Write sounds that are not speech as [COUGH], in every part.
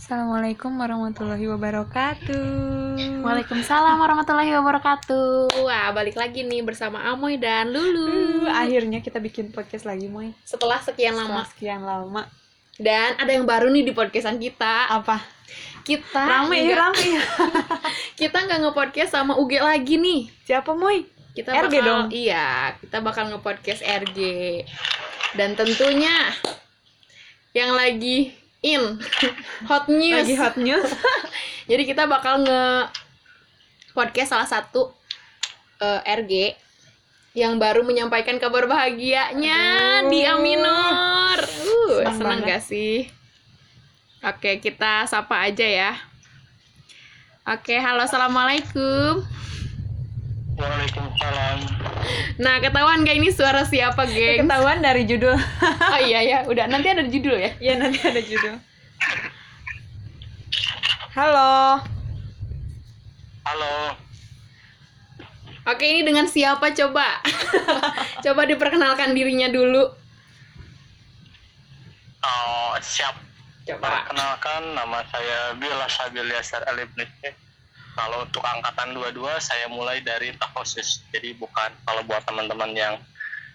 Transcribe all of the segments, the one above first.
Assalamualaikum warahmatullahi wabarakatuh. Waalaikumsalam warahmatullahi wabarakatuh. Wah, balik lagi nih bersama Amoy dan Lulu. Uh, akhirnya kita bikin podcast lagi, Moy. Setelah sekian Setelah lama. sekian lama. Dan ada yang baru nih di podcastan kita. Apa? Kita Rame ya, rame ya. [LAUGHS] Kita nggak nge-podcast sama UG lagi nih. Siapa, Moy? Kita RG bakal, dong. Iya, kita bakal nge-podcast RG. Dan tentunya yang lagi in hot news. Lagi hot news. [LAUGHS] Jadi kita bakal nge podcast salah satu eh, RG yang baru menyampaikan kabar bahagianya Aduh. di Aminor. Uh, Senang senang gak sih? Oke, kita sapa aja ya. Oke, halo assalamualaikum. Waalaikumsalam. Nah, ketahuan gak ini suara siapa, geng? Ketahuan dari judul. Oh iya ya, udah nanti ada judul ya. ya, nanti ada judul. Halo. Halo. Oke, ini dengan siapa coba? [LAUGHS] coba diperkenalkan dirinya dulu. Oh, siap. Coba. Perkenalkan nama saya Bila Sabil Yasar Alibnike. Kalau untuk angkatan 22 saya mulai dari Takosis. Jadi bukan kalau buat teman-teman yang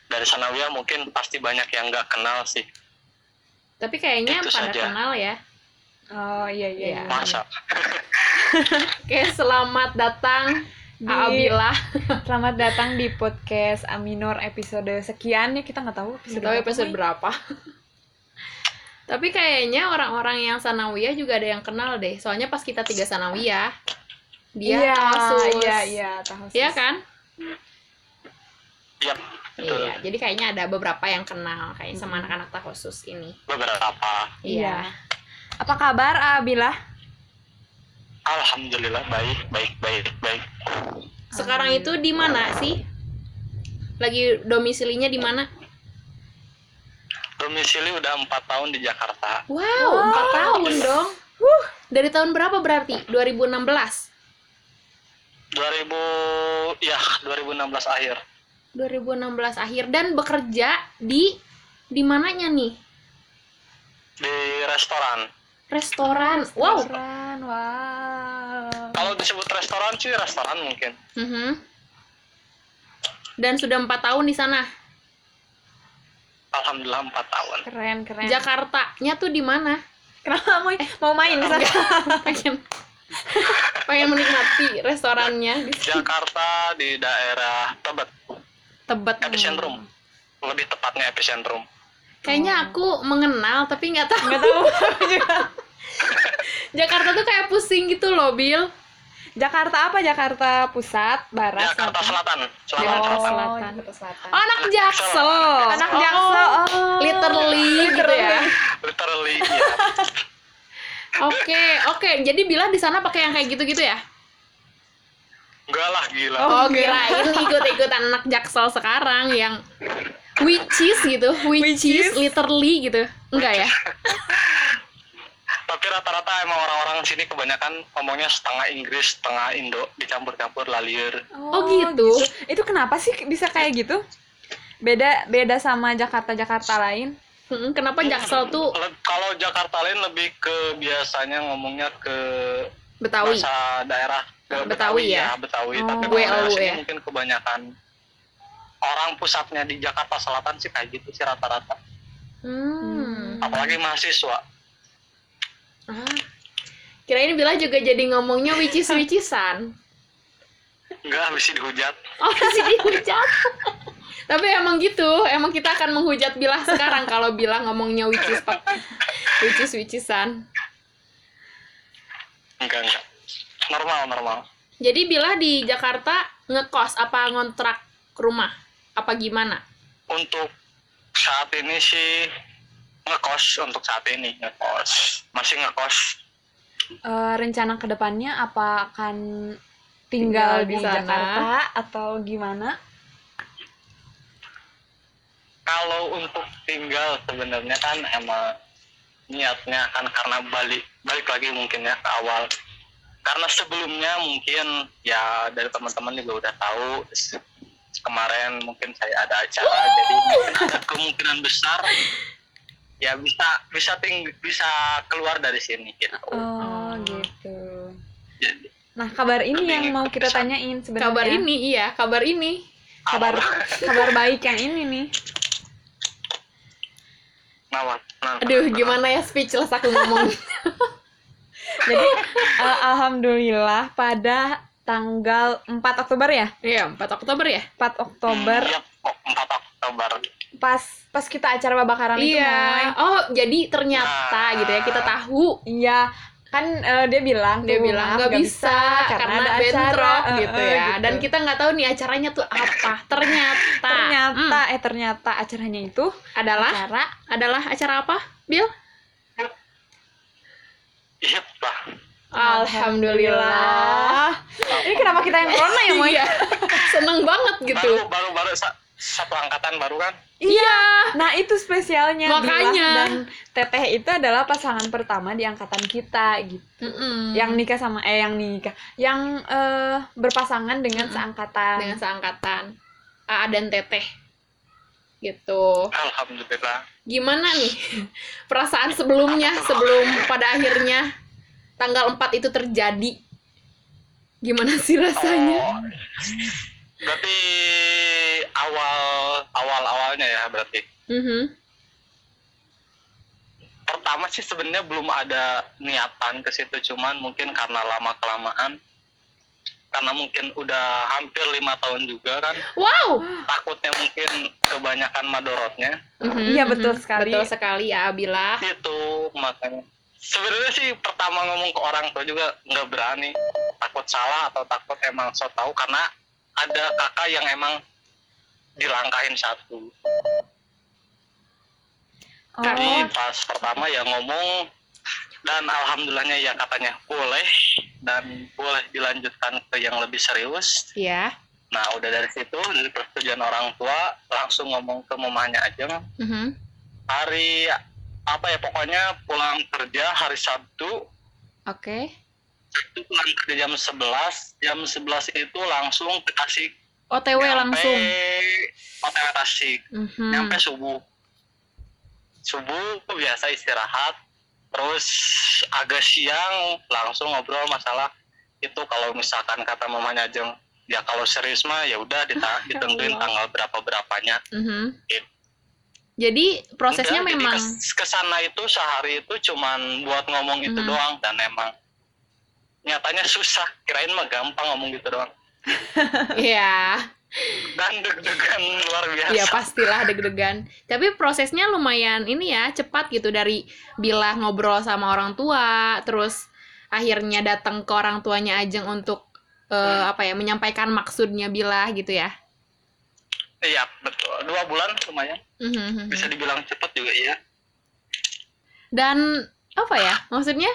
dari Sanawiyah mungkin pasti banyak yang nggak kenal sih. Tapi kayaknya Itu pada saja. kenal ya. Oh, iya iya. Iya. iya. Masa? [LAUGHS] Oke, selamat datang Di-. Selamat datang di podcast Aminor episode sekian ya kita nggak tahu Nggak tahu episode berapa. [LAUGHS] Tapi kayaknya orang-orang yang sanawiyah juga ada yang kenal deh. Soalnya pas kita tiga sanawiyah, dia iya, tahusus. iya iya tahu Iya kan? Iya, betul. Iya. Jadi kayaknya ada beberapa yang kenal kayaknya sama anak-anak tahusus ini. Beberapa. Iya. Apa kabar Abila? Alhamdulillah baik, baik, baik, baik. Sekarang itu di mana sih? Lagi domisilinya di mana? Domisili udah empat tahun di Jakarta. Wow, empat tahun dong. Dari tahun berapa berarti? 2016. 2000 ya 2016 akhir 2016 akhir dan bekerja di di mananya nih? di restoran. Restoran. Wow. Keren, wow. Kalau disebut restoran sih restoran mungkin. Mhm. Dan sudah empat tahun di sana. Alhamdulillah empat tahun. Keren, keren. Jakarta-nya tuh di mana? Kenapa mau mau main di sana? [LAUGHS] pengen menikmati restorannya di Jakarta di daerah Tebet, Tebet. epicentrum. Lebih tepatnya epicentrum. Kayaknya aku mengenal tapi nggak tahu. Nggak tahu juga. [LAUGHS] Jakarta tuh kayak pusing gitu loh, Bill. Jakarta apa? Jakarta Pusat, Barat, Jakarta Selatan. Selatan, Selatan, Jakarta Selatan. Selatan. Jakarta Selatan. Oh, anak Jaksel. Anak Oh, Jaksel. Oh. Literally gitu ya. Literally, ya. [LAUGHS] Oke, oke. Jadi Bila di sana pakai yang kayak gitu-gitu ya? Enggak lah, gila. Oh, Oh, enggak. kirain ikut-ikutan anak Jaksel sekarang yang which is gitu, which, Which is is? literally gitu. Enggak ya? [LAUGHS] Tapi rata-rata emang orang-orang sini kebanyakan ngomongnya setengah Inggris, setengah Indo, dicampur-campur laliur. Oh, gitu. Itu kenapa sih bisa kayak gitu? Beda beda sama Jakarta-Jakarta lain. Mm-mm, Kenapa Jaksel tuh Le- Kalau Jakarta lain lebih ke biasanya ngomongnya ke Betawi? bahasa daerah ke Betawi ya? Betawi. Oh. Tapi kalau sini ya? mungkin kebanyakan orang pusatnya di Jakarta Selatan sih kayak gitu sih rata-rata. Hmm. Apalagi mahasiswa. Ah. Kirain Bila juga jadi ngomongnya which is which isan. Enggak, habis dihujat. Oh, masih dihujat. [LAUGHS] Tapi emang gitu, emang kita akan menghujat Bila sekarang kalau Bila ngomongnya which is pak- which is which isan. Enggak, enggak. Normal, normal. Jadi Bila di Jakarta ngekos apa ngontrak rumah? Apa gimana? Untuk saat ini sih ngekos untuk saat ini ngekos. Masih ngekos. Eh, rencana ke depannya apa akan tinggal, Tinggal di di, sana. Jakarta atau gimana? Kalau untuk tinggal sebenarnya kan emang niatnya kan karena balik balik lagi mungkin ya ke awal karena sebelumnya mungkin ya dari teman-teman juga udah tahu kemarin mungkin saya ada acara jadi mungkin ada kemungkinan besar ya bisa bisa ting bisa keluar dari sini gitu Oh, gitu. jadi Nah, kabar ini yang mau kita tanyain sebenarnya. Kabar ini iya, kabar ini. kabar kabar baik yang ini nih. Kenapa? Aduh, gimana ya speechless aku ngomong. [LAUGHS] Jadi eh, alhamdulillah pada tanggal 4 Oktober ya? Iya, 4 Oktober ya? 4 Oktober Iya, kok 4 Oktober. pas pas kita acara babakaran itu Moy. Iya. Oh, jadi ternyata Nah. gitu ya kita tahu Iya, kan eh, dia bilang dia tuh, bilang "Maaf, nggak bisa, karena, ada bentrok acara gitu ya. Dan kita nggak tahu nih acaranya tuh apa. Ternyata ternyata hmm, eh ternyata acaranya itu adalah acara adalah acara apa? Bill? Iya, Pak. Alhamdulillah. Ini kenapa kita yang corona ya, Moy? Iya. [LAUGHS] Seneng banget gitu. Baru baru satu angkatan baru kan? Iya. Nah, itu spesialnya Makanya. Dan Teteh itu adalah pasangan pertama di angkatan kita gitu. Mm-mm. Yang nikah sama eh yang nikah, yang eh, berpasangan dengan Mm-mm. seangkatan. dengan seangkatan AA dan Teteh gitu Alhamdulillah. gimana nih [LAUGHS] perasaan sebelumnya sebelum [LAUGHS] pada akhirnya tanggal 4 itu terjadi gimana sih rasanya Oh, [LAUGHS] berarti awal awal awalnya ya berarti. Mhm. Pertama sih sebenarnya belum ada niatan ke situ, cuman mungkin karena lama kelamaan, karena mungkin udah hampir lima tahun juga kan, wow takutnya mungkin kebanyakan madorotnya. Mhm, Iya, mhm. betul sekali. betul sekali ya Abila Itu makanya. Sebenarnya sih pertama ngomong ke orang tua juga nggak berani, takut salah atau takut emang so tahu karena ada kakak yang emang dilangkahin satu. Oh, Jadi pas pertama ya ngomong dan alhamdulillahnya ya katanya boleh dan boleh dilanjutkan ke yang lebih serius. ya Nah udah dari situ dari persetujuan orang tua langsung ngomong ke mamanya aja Mhm. hari apa ya pokoknya pulang kerja hari Sabtu oke itu kerja jam 11 jam 11 itu langsung ke Tasik OTW langsung hotel Tasik Mhm. nyampe subuh subuh biasa istirahat terus agak siang langsung ngobrol masalah itu kalau misalkan kata mamanya Jeng ya kalau serius mah ya udah ditentuin [LAUGHS] Allah. tanggal berapa berapanya Mhm. Gitu. jadi prosesnya Udah, jadi memang kes- ke sana itu sehari itu cuman buat ngomong itu Mhm. doang dan emang nyatanya susah. Kirain mah gampang ngomong gitu doang. [LAUGHS] Ya dan deg-degan luar biasa. Ya pastilah deg-degan. Tapi prosesnya lumayan ini ya cepat gitu. Dari bila ngobrol sama orang tua, terus akhirnya datang ke orang tuanya Ajeng untuk eh, apa ya menyampaikan maksudnya bila gitu ya. iya betul. Dua bulan lumayan. Mhm. bisa dibilang cepet juga iya. Dan apa ya maksudnya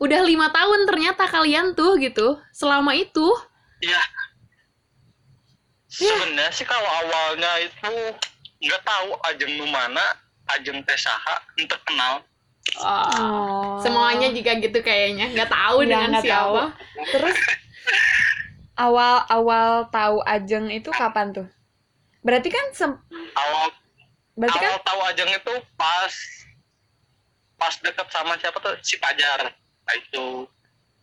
udah lima tahun ternyata kalian tuh gitu selama itu. Iya. Sebenarnya sih kalau awalnya itu nggak tahu ajeng nu mana, ajeng teh saha, ente kenal. Oh, Oh. Semuanya juga gitu kayaknya nggak tahu Iya, dengan nggak siapa. Terus awal awal tahu Ajeng itu kapan tuh? Berarti kan sem- Awal berarti kan awal tahu ajeng itu pas pas deket sama siapa tuh si Pajar. Nah itu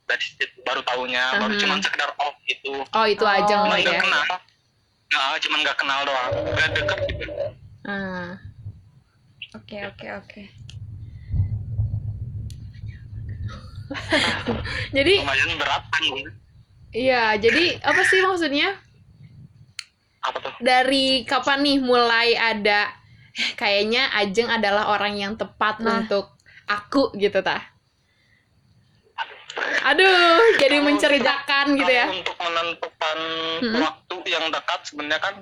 dari situ baru tahunya, baru Mhm. cuman sekedar oh itu. Oh itu Oh, Ajeng Cuman oh, nggak ya. kenal. Nah, cuman nggak kenal doang, nggak deket gitu. Hmm. Oke, oke, oke. [LAUGHS] Jadi Lumayan berat kan. Iya, jadi apa sih maksudnya? Apa tuh? Dari kapan nih mulai ada "Eh, kayaknya Ajeng adalah orang yang tepat Nah. untuk aku gitu tah. Aduh, jadi Kalau menceritakan gitu ya. Untuk menentukan Mhm. waktu yang dekat sebenarnya kan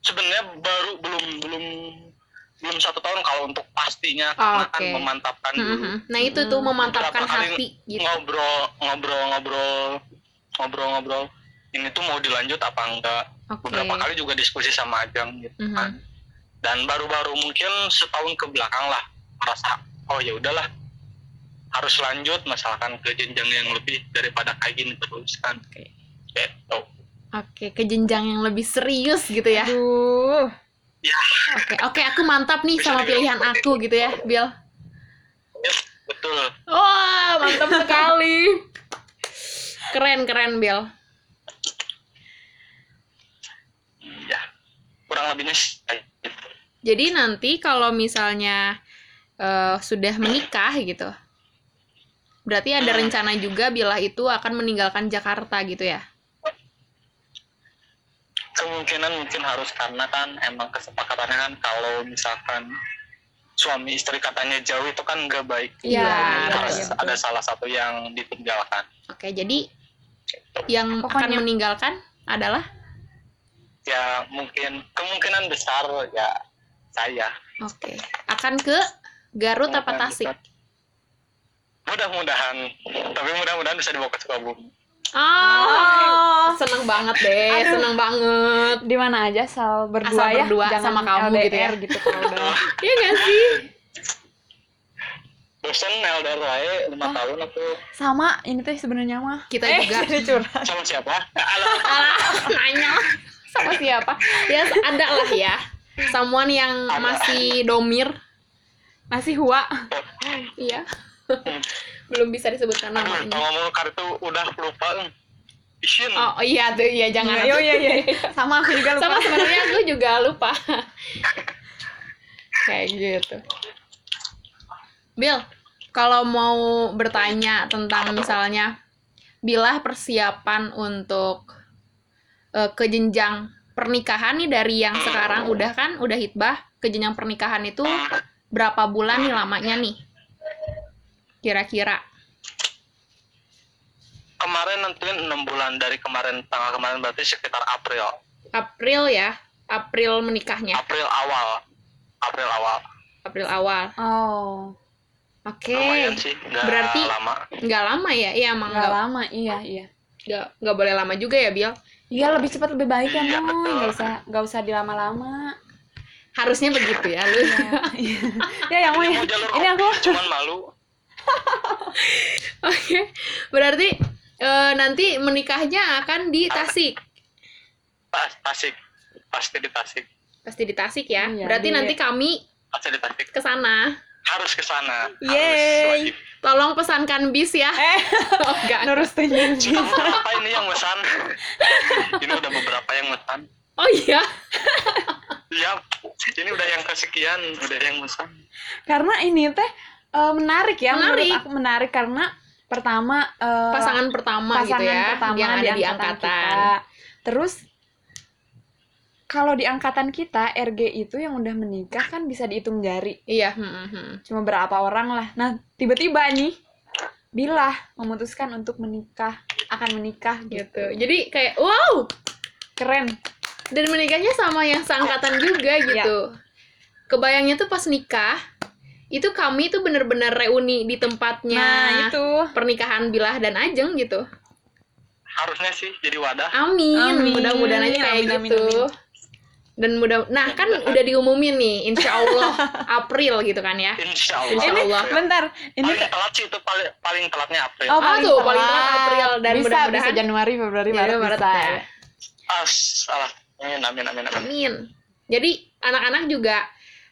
sebenarnya baru belum belum belum satu tahun kalau untuk pastinya karena kan Oke. memantapkan dulu Mhm. Nah, itu tuh Hmm. memantapkan Beberapa hati gitu. ngobrol ngobrol ngobrol ngobrol ngobrol ini tuh mau dilanjut apa enggak Oke. beberapa kali juga diskusi sama Ajeng gitu Mhm. kan dan baru-baru mungkin setahun ke belakang lah merasa oh ya udahlah harus lanjut misalkan ke jenjang yang lebih daripada kayak gini terus kan Oke. gitu Oke, ke jenjang yang lebih serius gitu ya. Aduh. Oke, oke, aku mantap nih sama pilihan aku gitu ya, Bill. Yes, betul. Wah, mantap sekali. Keren, keren, Bill. Iya. Kurang lebihnya gitu. Jadi nanti kalau misalnya eh, sudah menikah gitu, berarti ada rencana juga bila itu akan meninggalkan Jakarta gitu ya? Kemungkinan mungkin harus karena kan emang kesepakatannya kan kalau misalkan suami istri katanya jauh itu kan nggak baik. Iya, betul. harus betul. ada salah satu yang ditinggalkan. Oke, jadi yang akan Pokoknya- meninggalkan adalah Ya mungkin kemungkinan besar ya saya. oke, akan ke Garut apa Tasik? Mudah-mudahan, tapi mudah-mudahan bisa dibawa ke Sukabumi. Oh, seneng banget deh, Aduh. seneng banget. Di mana aja asal berdua Asal ya, berdua jangan sama kamu gitu ya. LDR gitu kalau udah. [LAUGHS] Iya gak sih? Dosen LDR wae lima Oh. tahun aku Sama ini teh sebenarnya mah. Kita eh, juga. jadi [LAUGHS] curhat. sama siapa? Alah, [LAUGHS] Alah, nanya sama siapa? Ya ada lah ya. Someone yang Ada. masih domir. Masih hua. Iya. [LAUGHS] Belum bisa disebutkan aduh, namanya. kalau ngomong kartu udah lupa. eh. Isin. Oh oh iya tuh, iya jangan. Iya, iya, iya. Sama aku juga lupa. Sama sebenarnya aku juga lupa. [LAUGHS] Kayak gitu. Bill, kalau mau bertanya tentang misalnya bila persiapan untuk eh, ke jenjang pernikahan nih dari yang sekarang udah kan udah hitbah ke jenjang pernikahan itu berapa bulan nih lamanya nih? Kira-kira. Kemarin nentuin 6 bulan dari kemarin tanggal kemarin berarti sekitar April. April ya. April menikahnya. April awal. April awal. April awal. Oh, Oke. Sih, nggak Berarti- lama. nggak lama ya iya emang nggak nggak lama. Iya, iya. nggak nggak boleh lama juga ya Bill Iya, lebih cepat lebih baik ya, Iya, betul. Nggak usah nggak usah dilama-lama. harusnya begitu ya lu Iya. ya, yang Moy. Ini mau Ini aku cuman malu. [LAUGHS] oke berarti eh, nanti menikahnya akan di Tasik Tas, Tasik. Pasti di Tasik. pasti di Tasik ya Iya, berarti di- nanti kami Pasti di Tasik. ke sana Harus ke sana. Yeay. Tolong pesankan bis ya eh [LAUGHS] oh, enggak ini yang pesan. [LAUGHS] ini udah beberapa yang pesan. oh iya Iya, ini udah yang kesekian, udah yang pesan. Karena ini teh eh, menarik ya Menarik. menurut aku menarik karena pertama eh, pasangan pertama gitu pasangan ya pertama yang ada di angkatan angkatan kita. Terus kalau di angkatan kita RG itu yang udah menikah kan bisa dihitung jari. iya hmm, hmm, hmm. Cuma berapa orang lah. Nah, tiba-tiba nih Bila memutuskan untuk menikah, akan menikah gitu. gitu jadi kayak wow Keren. dan menikahnya sama yang seangkatan juga gitu. Kebayangnya tuh pas nikah, itu kami tuh bener-bener reuni di tempatnya Nah, itu. pernikahan Bilah dan Ajeng gitu. Harusnya sih jadi wadah. Amin, Amin. mudah-mudahan aja kayak Amin, amin, gitu. amin. Dan mudah, nah kan udah diumumin nih, insya Allah [LAUGHS] April gitu kan ya. Insya Allah. Insya Ini Allah. bentar, ini Paling telat sih itu paling, paling telatnya April. Oh, Ah, tuh, paling telat April. Dan bisa, mudah-mudahan- bisa Januari, Februari, Ya, Maret, Maret, bisa. ya. Ah, salah. Amin, amin, amin, amin. Amin. Jadi anak-anak juga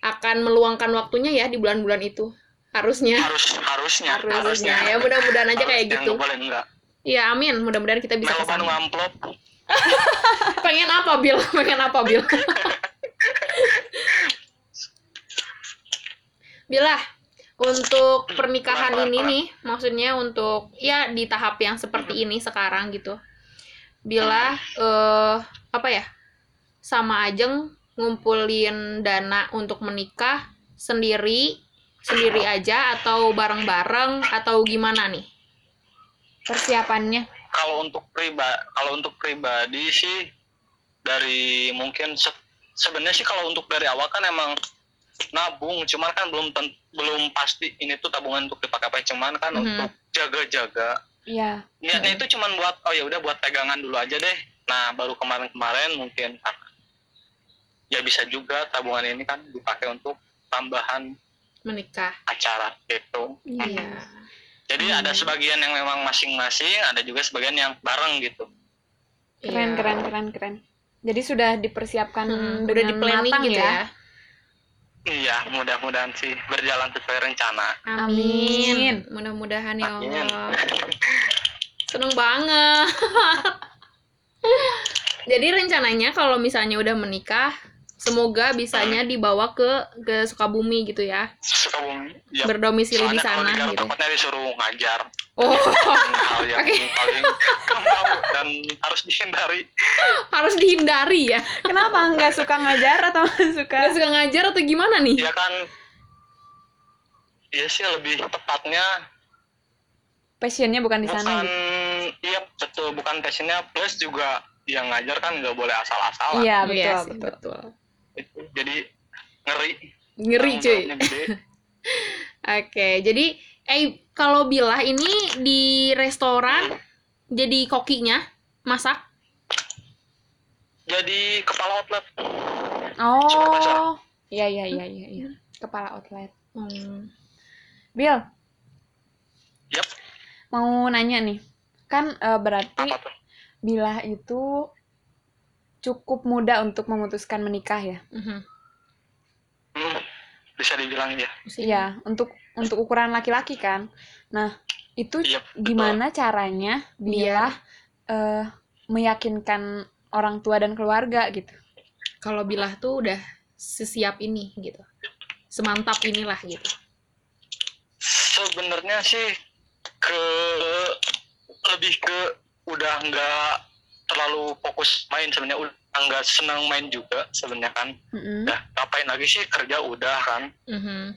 akan meluangkan waktunya ya di bulan-bulan itu. Harusnya. Harus, harusnya, Harusnya. Ya mudah-mudahan aja kayak Harusnya, gitu. boleh enggak. Iya, amin. Mudah-mudahan kita bisa ke sana. Bandung amplop. [LAUGHS] Pengen apa, Bill? [LAUGHS] Pengen apa, Bill? [LAUGHS] Bila untuk pernikahan ini nih, maksudnya untuk ya di tahap yang seperti ini sekarang gitu. Bila eh apa ya? Sama Ajeng ngumpulin dana untuk menikah sendiri sendiri aja atau bareng-bareng atau gimana nih? Persiapannya. Kalau untuk pribadi, kalau untuk pribadi sih dari mungkin se- sebenarnya sih kalau untuk dari awal kan emang nabung, cuman kan belum belum pasti ini tuh tabungan untuk dipakai apa, cuman kan Mhm. untuk jaga-jaga. Iya. Niatnya itu cuman buat oh ya udah buat pegangan dulu aja deh. Nah, baru kemarin-kemarin mungkin ya bisa juga tabungan ini kan dipakai untuk tambahan Menikah. acara gitu. Iya. Jadi Hmm. ada sebagian yang memang masing-masing, ada juga sebagian yang bareng gitu. Keren, Iya. keren, keren, keren. Jadi sudah dipersiapkan Hmm, udah dengan di planning matang gitu ya. Iya, mudah-mudahan sih berjalan sesuai rencana. Amin. Amin. Mudah-mudahan ya. Allah. Seneng banget. [LAUGHS] Jadi rencananya kalau misalnya udah menikah, semoga bisanya dibawa ke ke Sukabumi gitu ya. Sukabumi. Ya, Berdomisili di soalnya kalau sana di gitu. takutnya disuruh ngajar. Oh, hal yang Oke. paling tahu dan harus dihindari. harus dihindari ya. Kenapa nggak suka ngajar atau nggak suka? Gak suka ngajar atau gimana nih? Ya kan, iya sih lebih tepatnya Passionnya bukan di sana bukan, gitu. iya betul bukan passionnya plus juga yang ngajar kan nggak boleh asal-asalan. Iya Iya betul sih, betul. betul. Jadi ngeri. Ngeri cuy. [LAUGHS] Oke, jadi eh kalau Bilah ini di restoran jadi kokinya masak. Jadi kepala outlet. Oh, iya iya iya iya. iya. Kepala outlet. Hmm. Bill, Yap. mau nanya nih. Kan eh, berarti? Bilah itu cukup muda untuk memutuskan menikah ya? Mhm. Hmm, bisa dibilang ya. Iya, untuk untuk ukuran laki-laki kan. Nah, itu Iya. betul. gimana caranya Bilah eh, meyakinkan orang tua dan keluarga gitu? Kalau Bilah tuh udah sesiap ini gitu. Semantap inilah gitu. Sebenarnya sih ke lebih ke udah nggak terlalu fokus main sebenarnya udah nggak senang main juga sebenarnya kan. Mm-mm. Udah ngapain lagi sih kerja udah kan. Mhm.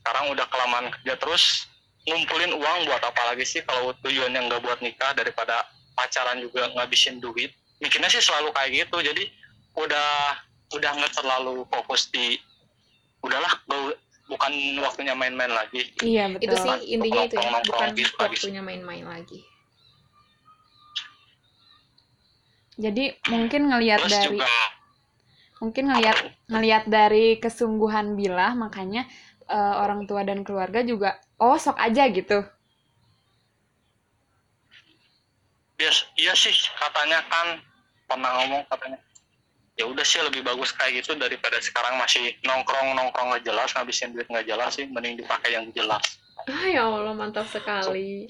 Sekarang udah kelamaan kerja terus ngumpulin uang buat apa lagi sih kalau tujuannya nggak buat nikah daripada pacaran juga ngabisin duit. Mikirnya sih selalu kayak gitu. Jadi udah udah nggak terlalu fokus di udahlah bukan waktunya main-main lagi. Iya betul. Itu sih intinya itu ya, bukan gitu waktunya main-main lagi. Jadi mungkin ngelihat Terus dari juga mungkin ngelihat ngelihat dari kesungguhan Bilah makanya eh, orang tua dan keluarga juga oh sok aja gitu. Yes, iya sih katanya kan pernah ngomong katanya ya udah sih lebih bagus kayak gitu daripada sekarang masih nongkrong nongkrong nggak jelas ngabisin duit nggak jelas sih mending dipakai yang jelas Ah ya Allah mantap sekali.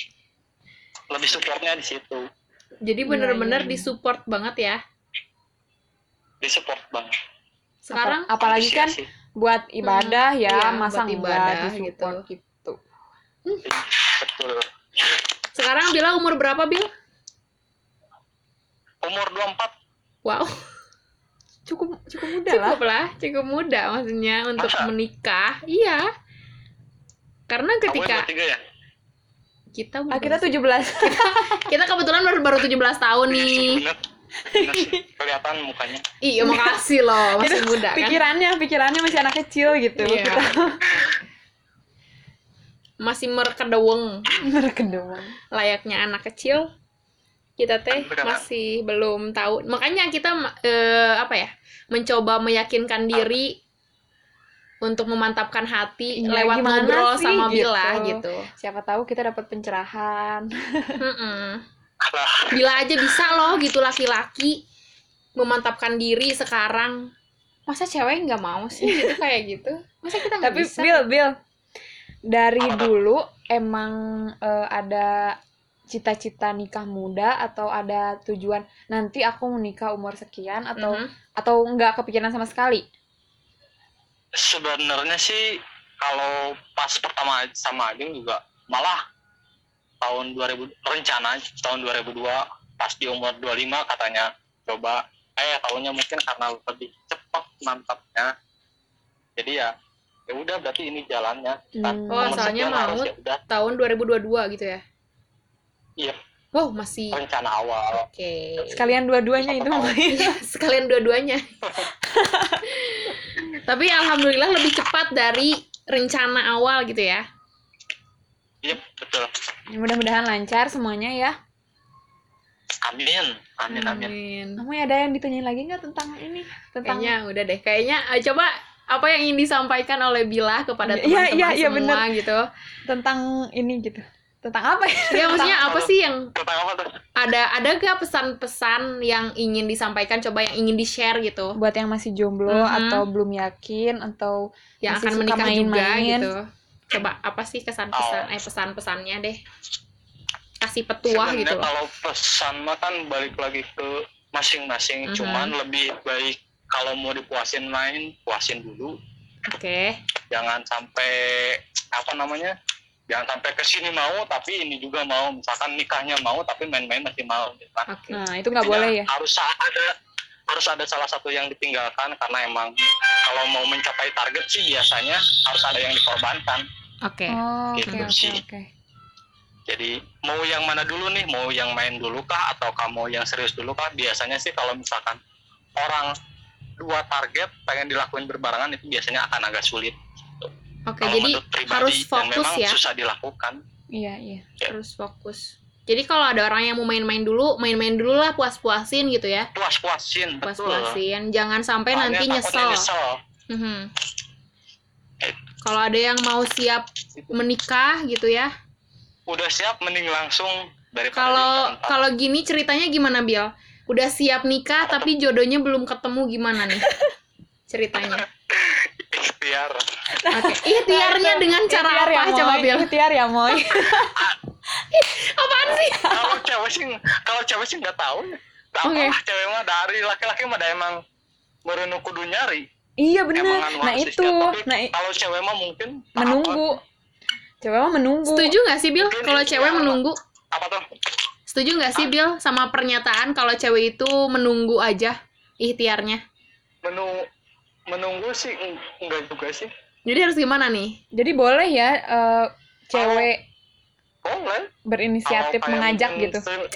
lebih supportnya di situ Jadi Iya, bener-bener iya, iya. disupport banget ya. di support banget Sekarang Apa- apalagi kan buat ibadah ya, iya, masa ibadah disupport gitu. betul sekarang Bila umur berapa Bil? umur 24 Wow, Cukup cukup muda lah. cukup lah, cukup muda maksudnya untuk Masa? menikah. Iya. Karena kamu ketika 23 ya kita Ah, kita berapa sih? 17. kita kebetulan baru baru 17 tahun Iya nih. bener. Bener sih, kelihatan mukanya Iya, makasih loh, masih muda kan. Pikirannya, pikirannya masih anak kecil gitu. Iya. [LAUGHS] Masih merkedeweng Berkedewang. layaknya anak kecil. Kita teh masih belum tahu. Makanya kita eh, apa ya? Mencoba meyakinkan diri untuk memantapkan hati Iya, lewat ngobrol sih, sama gitu. Bila gitu. Siapa tahu kita dapat pencerahan. [LAUGHS] Alah, Bila aja bisa loh gitu laki-laki memantapkan diri sekarang. Masa cewek nggak mau sih [LAUGHS] gitu kayak gitu? Masa kita nggak Tapi bisa? Bill, Bill, dari dulu emang eh, ada cita-cita nikah muda atau ada tujuan nanti aku mau nikah umur sekian atau Mhm. atau nggak kepikiran sama sekali? Sebenarnya sih kalau pas pertama sama Ajeng juga malah tahun 2000 rencana tahun 2002 pas di umur 25 katanya coba eh tahunnya mungkin karena lebih cepat mantapnya jadi ya ya udah berarti ini jalannya Hmm. Oh, asalnya sekian mau harus ya Tahun 2022 gitu ya? Iya. Wow, masih rencana awal oke. Sekalian dua-duanya itu mungkin. [LAUGHS] Sekalian dua-duanya. [LAUGHS] Tapi alhamdulillah lebih cepat dari rencana awal gitu ya. iya betul Mudah-mudahan lancar semuanya ya. amin amin amin Amin. Kamu ada yang ditanyain lagi nggak tentang ini? Tentang Kayaknya udah deh. Kayaknya eh, coba apa yang ingin disampaikan oleh Bila kepada Iya, teman-teman iya, iya, semua gitu. tentang ini gitu. Tentang apa ya? Ya maksudnya apa sih yang tentang apa tuh? ada ada gak pesan-pesan yang ingin disampaikan coba yang ingin di share gitu? Buat yang masih jomblo Mhm. atau belum yakin atau yang Masih akan suka menikah juga main-main. gitu. Coba apa sih kesan-pesan Oh. eh pesan-pesannya deh? Kasih petuah Sebenarnya gitu. loh kalau pesan mah kan balik lagi ke masing-masing. Mhm. cuman lebih baik kalau mau dipuasin main puasin dulu. Oke. Jangan sampai apa namanya jangan sampai ke sini mau tapi ini juga mau. Misalkan nikahnya mau tapi main-main masih mau gitu kan. Oke. Nah itu nggak boleh ya harus ada harus ada salah satu yang ditinggalkan karena emang kalau mau mencapai target sih biasanya harus ada yang dikorbankan. Oke. Oh oke Gitu oke sih. oke. Jadi mau yang mana dulu nih? Mau yang main dulu kah? Atau kamu yang serius dulu kah? Biasanya sih kalau misalkan orang dua target pengen dilakuin berbarengan itu biasanya akan agak sulit oke kalau jadi pribadi harus fokus memang ya. susah dilakukan. Iya iya. Harus fokus. Jadi kalau ada orang yang mau main-main dulu main-main dulu lah puas-puasin gitu ya. Puas-puasin betul. Puas-puasin. Jangan sampai Soalnya nanti takutnya nyesel. Mhm. kalau ada yang mau siap menikah gitu ya. Udah siap mending langsung daripada kalau kalau gini ceritanya gimana Bill udah siap nikah tapi jodohnya belum ketemu gimana nih [LAUGHS] ceritanya. Ikhtiar. Oke ikhtiarnya dengan cara Ikhtiar ya, apa coba Moy. Bill ikhtiar ya moy? [LAUGHS] Apaan sih? Kalau cewek sih kalau cewek sih nggak tahu. Ya Oke. apa-apa, cewek mah dari laki-laki mah ada emang merenu kudu nyari. Iya anu nah itu. tapi nah kalau cewek mah mungkin menunggu. Cewek mah menunggu. Setuju nggak sih Bill Mungkin kalau itu cewek menunggu? Apa, tuh? Setuju nggak sih Bill sama pernyataan kalau cewek itu menunggu aja ikhtiarnya? Menu menunggu sih eng- enggak juga sih. Jadi harus gimana nih? Jadi boleh ya eh, cewek boleh berinisiatif Kalau mengajak gitu. se-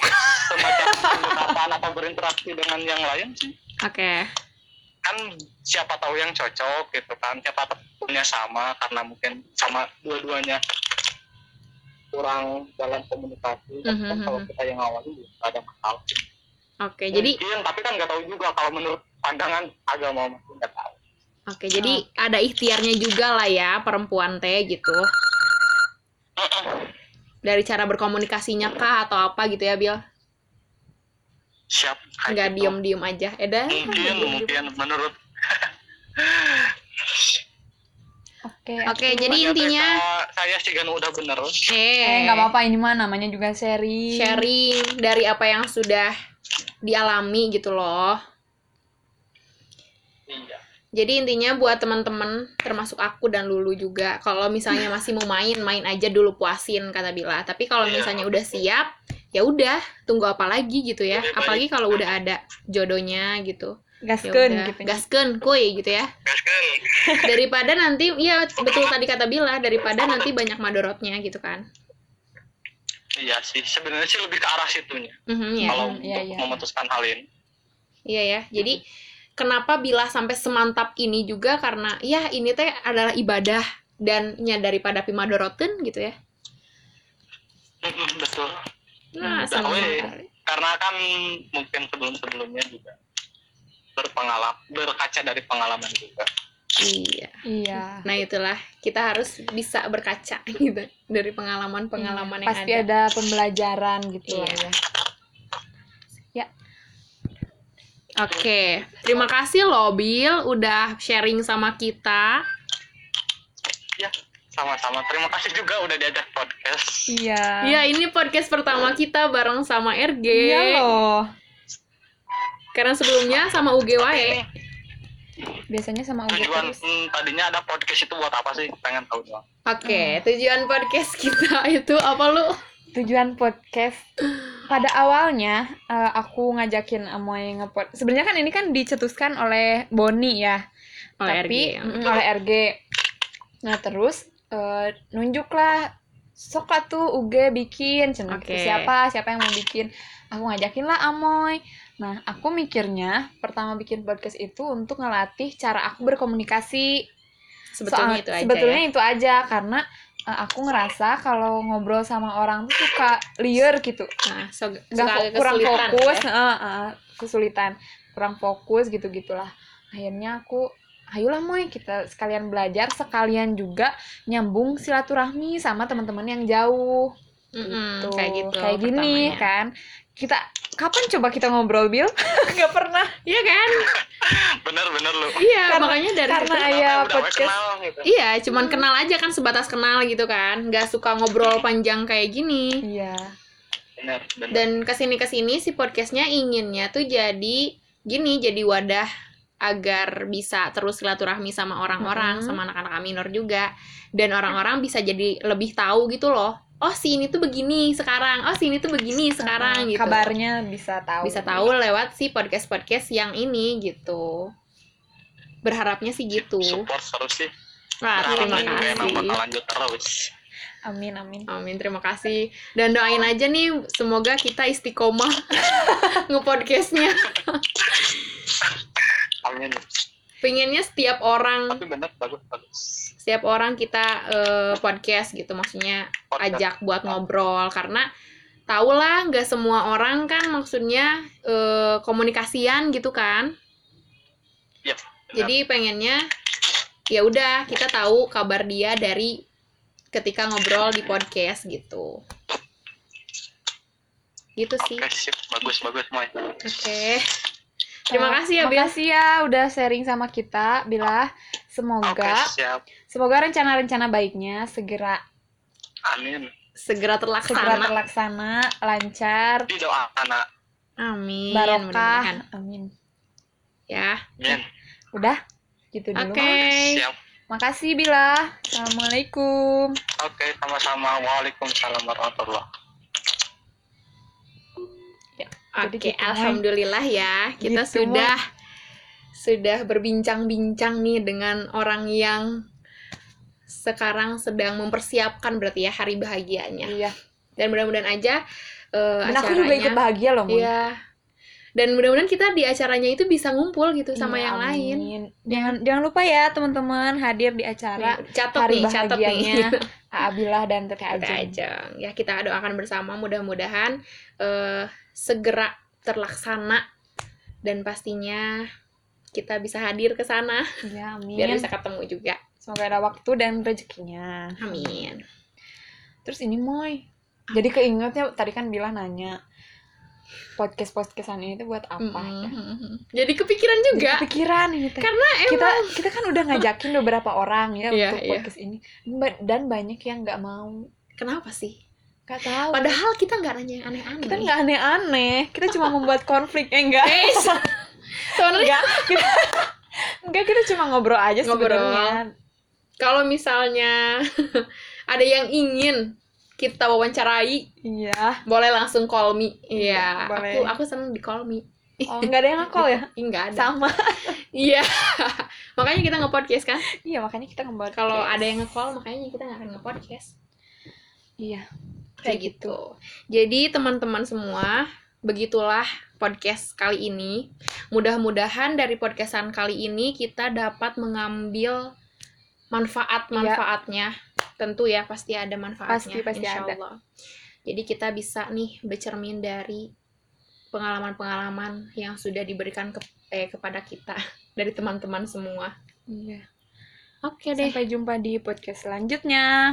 semacam pendekatan atau berinteraksi dengan yang lain sih. Oke. Kan siapa tahu yang cocok gitu kan siapa tahu punya sama karena mungkin sama dua-duanya kurang dalam komunikasi. Kan Mhm, kalau mhm. kita yang awalnya juga nggak ada masalah. Oke jadi mungkin tapi kan nggak tahu juga kalau menurut pandangan agama mungkin nggak tahu. Oke jadi ada ikhtiarnya juga lah ya perempuan teh gitu. Dari cara berkomunikasinya kah atau apa gitu ya Bill siap. Nggak gitu. diem diem aja. Eh dah. Mungkin mungkin. Menurut oke. Oke, atuh. jadi intinya saya sih kan udah bener. Eh. Eh nggak apa-apa. Ini mah namanya juga sharing. Sharing dari apa yang sudah dialami gitu loh iya Jadi intinya buat teman-teman termasuk aku dan Lulu juga kalau misalnya masih mau main main aja dulu puasin kata Bila. Tapi kalau Iya. misalnya udah siap ya udah tunggu apa lagi gitu ya. Apalagi kalau udah ada jodohnya gitu. Ya gaskeun udah gitu gaskeun kuy gitu ya. gas kan [LAUGHS] Daripada nanti ya betul tadi kata Bila daripada nanti banyak madorotnya gitu kan. iya sih sebenarnya sih lebih ke arah situnya Mhm, ya. kalau iya, untuk iya. memutuskan hal ini Iya ya. Jadi kenapa bila sampai semantap ini juga karena ya ini teh adalah ibadah dan nya daripada pimadoroten gitu ya. Betul Nah, Hmm, sama weh. sekali. karena kan mungkin sebelum-sebelumnya juga berpengalaman berkaca dari pengalaman juga Iya. iya Nah, itulah kita harus bisa berkaca [LAUGHS] gitu dari pengalaman-pengalaman yang pasti ada. ada pembelajaran gitu Iya. ya Oke, terima kasih loh Bill udah sharing sama kita. ya sama-sama terima kasih juga udah diajak podcast iya Iya, ini podcast pertama kita bareng sama RG. iya loh Karena sebelumnya sama UG wae. Ini biasanya sama Ugo tujuan hmm, tadinya ada podcast itu buat apa sih pengen tahu doang Oke, tujuan podcast kita itu apa lu? Tujuan podcast pada awalnya eh, aku ngajakin Amoy ngepod sebenarnya kan ini kan dicetuskan oleh Boni ya Oleh tapi RG. mm, oleh RG nah terus eh, nunjuklah sok lah tuh UG bikin gitu. Oke. siapa siapa yang mau bikin aku ngajakin lah Amoy nah aku mikirnya pertama bikin podcast itu untuk ngelatih cara aku berkomunikasi Sebetulnya Soal- itu aja sebetulnya ya. itu aja karena aku ngerasa kalau ngobrol sama orang tuh suka liar gitu Nah, so, nggak kurang kesulitan fokus ya. eh, eh, kesulitan kurang fokus gitu gitulah akhirnya aku ayolah moy kita sekalian belajar sekalian juga nyambung silaturahmi sama teman-teman yang jauh Mm-mm, gitu. kayak gitu Kayak gini pertamanya. kan. Kita kapan coba kita ngobrol Bil? [LAUGHS] Nggak pernah. Iya kan? bener-bener lu Iya, Karena- makanya dari karena udah podcast- kenal gitu Iya, cuman kenal aja kan sebatas kenal gitu kan. Nggak suka ngobrol panjang kayak gini. Iya. bener bener Dan ke sini ke sini si podcastnya inginnya tuh jadi gini, jadi wadah agar bisa terus silaturahmi sama orang-orang, Mm-mm. sama anak-anak Aminor juga. Dan orang-orang bisa jadi lebih tahu gitu loh. Oh, si ini tuh begini sekarang. Oh, si ini tuh begini sekarang gitu. Kabarnya bisa tahu. Bisa tahu lewat si podcast-podcast yang ini gitu. Berharapnya sih gitu. support terus sih Wah, terima kasih. lanjut terus Amin amin. Amin, terima kasih. Dan doain aja nih, semoga kita istiqomah [LAUGHS] ngepodcastnya. amin Pengennya setiap orang, tapi bener bagus bagus setiap orang kita eh, podcast gitu, maksudnya Podcast. ajak buat ngobrol karena tau lah nggak semua orang kan maksudnya eh, komunikasian gitu kan. Yap, benar. Jadi pengennya ya udah kita tahu kabar dia dari ketika ngobrol di podcast gitu. Gitu sih. oke sip bagus bagus Moy Oke. Terima kasih ya, Bil. Makasih ya udah sharing sama kita, Bila. Semoga siap semoga rencana-rencana baiknya segera amin Segera segera terlaksana. terlaksana, lancar, di doa anak Amin. barokah. Amin. Ya. amin Udah? Gitu dulu. Oke. siap Makasih Bila. Assalamualaikum. oke sama-sama waalaikumsalam warahmatullah Oke, gitu, Moy. alhamdulillah ya. Kita Gitu, sudah sudah berbincang-bincang nih dengan orang yang sekarang sedang mempersiapkan berarti ya hari bahagianya. Iya. Dan mudah-mudahan aja eh, Dan aku juga acaranya- ikut bahagia loh. Iya. Dan mudah-mudahan kita di acaranya itu bisa ngumpul gitu sama Iya, yang lain. amin. Jangan jangan lupa ya teman-teman hadir di acara Catat hari nih, catat nih. bahagianya [LAUGHS] Abilah dan Teteh Ajeng. Ajeng. Ya kita doakan bersama mudah-mudahan eh, segera terlaksana dan pastinya kita bisa hadir ke sana Ya, biar amin. bisa ketemu juga. Semoga ada waktu dan rezekinya. Amin. Terus ini Moy. Jadi keingetnya tadi kan bilang nanya podcast podcastan ini tuh buat apa ya? Mm-mm. Jadi kepikiran Jadi juga kepikiran ini teh. karena kita emang kita kan udah ngajakin beberapa orang ya [LAUGHS] Iya, untuk iya. podcast ini Ba- dan banyak yang nggak mau kenapa sih? Nggak tahu Padahal kita nggak nanya yang aneh-aneh. kita nggak aneh-aneh kita cuma membuat konflik eh enggak Eh, sebenarnya enggak [LAUGHS] kita, enggak kita cuma ngobrol aja Ngobrol. sebenarnya kalau misalnya [LAUGHS] ada yang ingin kita wawancarai, iya boleh langsung call me. Iya, Boleh. aku aku seneng di call me. oh nggak ada yang ngakol ya Ih, [LAUGHS] Nggak ada. sama Iya. makanya kita nge-podcast kan. iya makanya kita ngebuat Kalau ada yang nge-call makanya kita nggak akan nge-podcast. iya Kayak gitu. Jadi teman-teman semua, begitulah podcast kali ini. Mudah-mudahan dari podcastan kali ini kita dapat mengambil manfaat-manfaatnya. Tentu ya pasti ada manfaatnya. Pasti, pasti insya ada. Allah. Jadi kita bisa nih bercermin dari pengalaman-pengalaman yang sudah diberikan ke, eh, kepada kita [LAUGHS] dari teman-teman semua. iya Oke deh. sampai jumpa di podcast selanjutnya